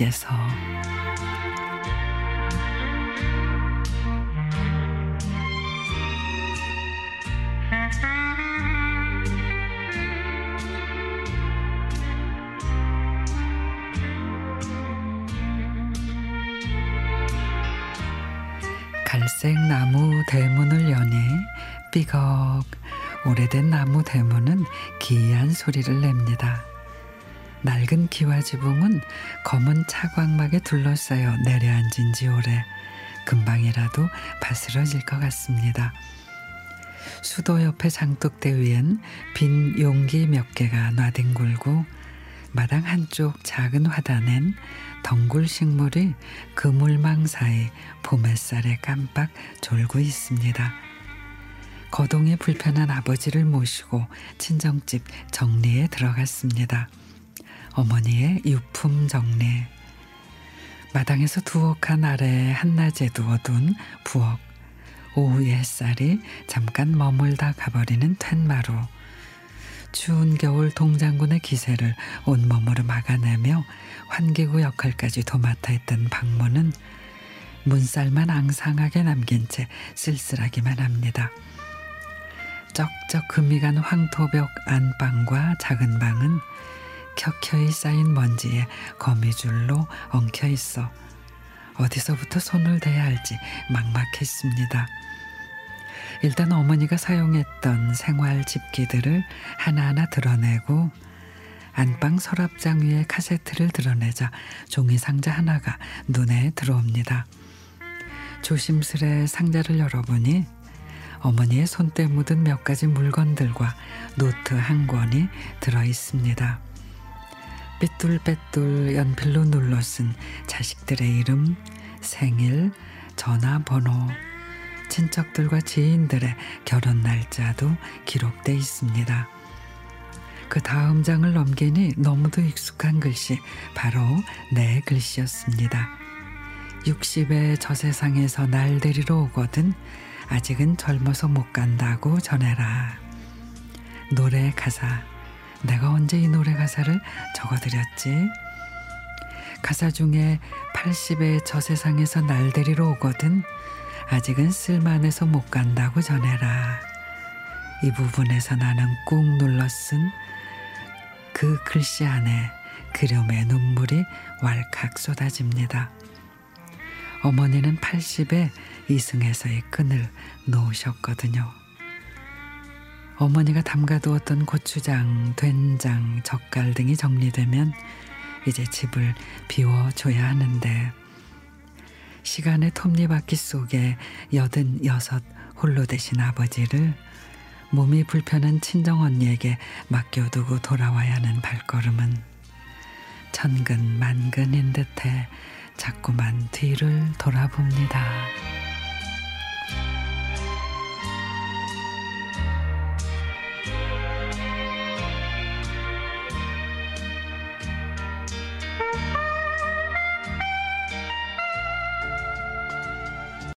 어머니께서 갈색 나무 대문을 여니 삐걱 오래된 나무 대문은 기이한 소리를 냅니다. 낡은 기와지붕은 검은 차광막에 둘러싸여 내려앉은 지 오래 금방이라도 바스러질 것 같습니다. 수도 옆에 장독대 위엔 빈 용기 몇 개가 놔뒹굴고 마당 한쪽 작은 화단엔 덩굴 식물이 그물망 사이 봄 햇살에 깜빡 졸고 있습니다. 거동이 불편한 아버지를 모시고 친정집 정리에 들어갔습니다. 어머니의 유품 정리. 마당에서 두옥한 아래 한낮에 두어둔 부엌. 오후의 햇살이 잠깐 머물다 가버리는 텐마루. 추운 겨울 동장군의 기세를 온몸으로 막아내며 환기구 역할까지 도맡아 했던 방문은 문살만 앙상하게 남긴 채 쓸쓸하기만 합니다. 쩍쩍 금이 간 황토벽 안방과 작은 방은 켜켜이 쌓인 먼지에 거미줄로 엉켜 있어 어디서부터 손을 대야 할지 막막했습니다. 일단 어머니가 사용했던 생활 집기들을 하나하나 드러내고 안방 서랍장 위에 카세트를 드러내자 종이 상자 하나가 눈에 들어옵니다. 조심스레 상자를 열어보니 어머니의 손때 묻은 몇 가지 물건들과 노트 한 권이 들어 있습니다. 삐뚤빼뚤 연필로 눌러 쓴 자식들의 이름, 생일, 전화번호, 친척들과 지인들의 결혼 날짜도 기록돼 있습니다. 그 다음 장을 넘기니 너무도 익숙한 글씨, 바로 내 글씨였습니다. 60에 저 세상에서 날 데리러 오거든 아직은 젊어서 못 간다고 전해라. 노래 가사. 내가 언제 이 노래 가사를 적어드렸지? 가사 중에 80에 저 세상에서 날 데리러 오거든 아직은 쓸만해서 못 간다고 전해라. 이 부분에서 나는 꾹 눌러 쓴 그 글씨 안에 그림의 눈물이 왈칵 쏟아집니다. 어머니는 80에 이승에서의 끈을 놓으셨거든요. 어머니가 담가두었던 고추장, 된장, 젓갈 등이 정리되면 이제 집을 비워줘야 하는데 시간의 톱니바퀴 속에 여든 여섯 홀로 되신 아버지를 몸이 불편한 친정 언니에게 맡겨두고 돌아와야 하는 발걸음은 천근 만근인 듯해 자꾸만 뒤를 돌아봅니다.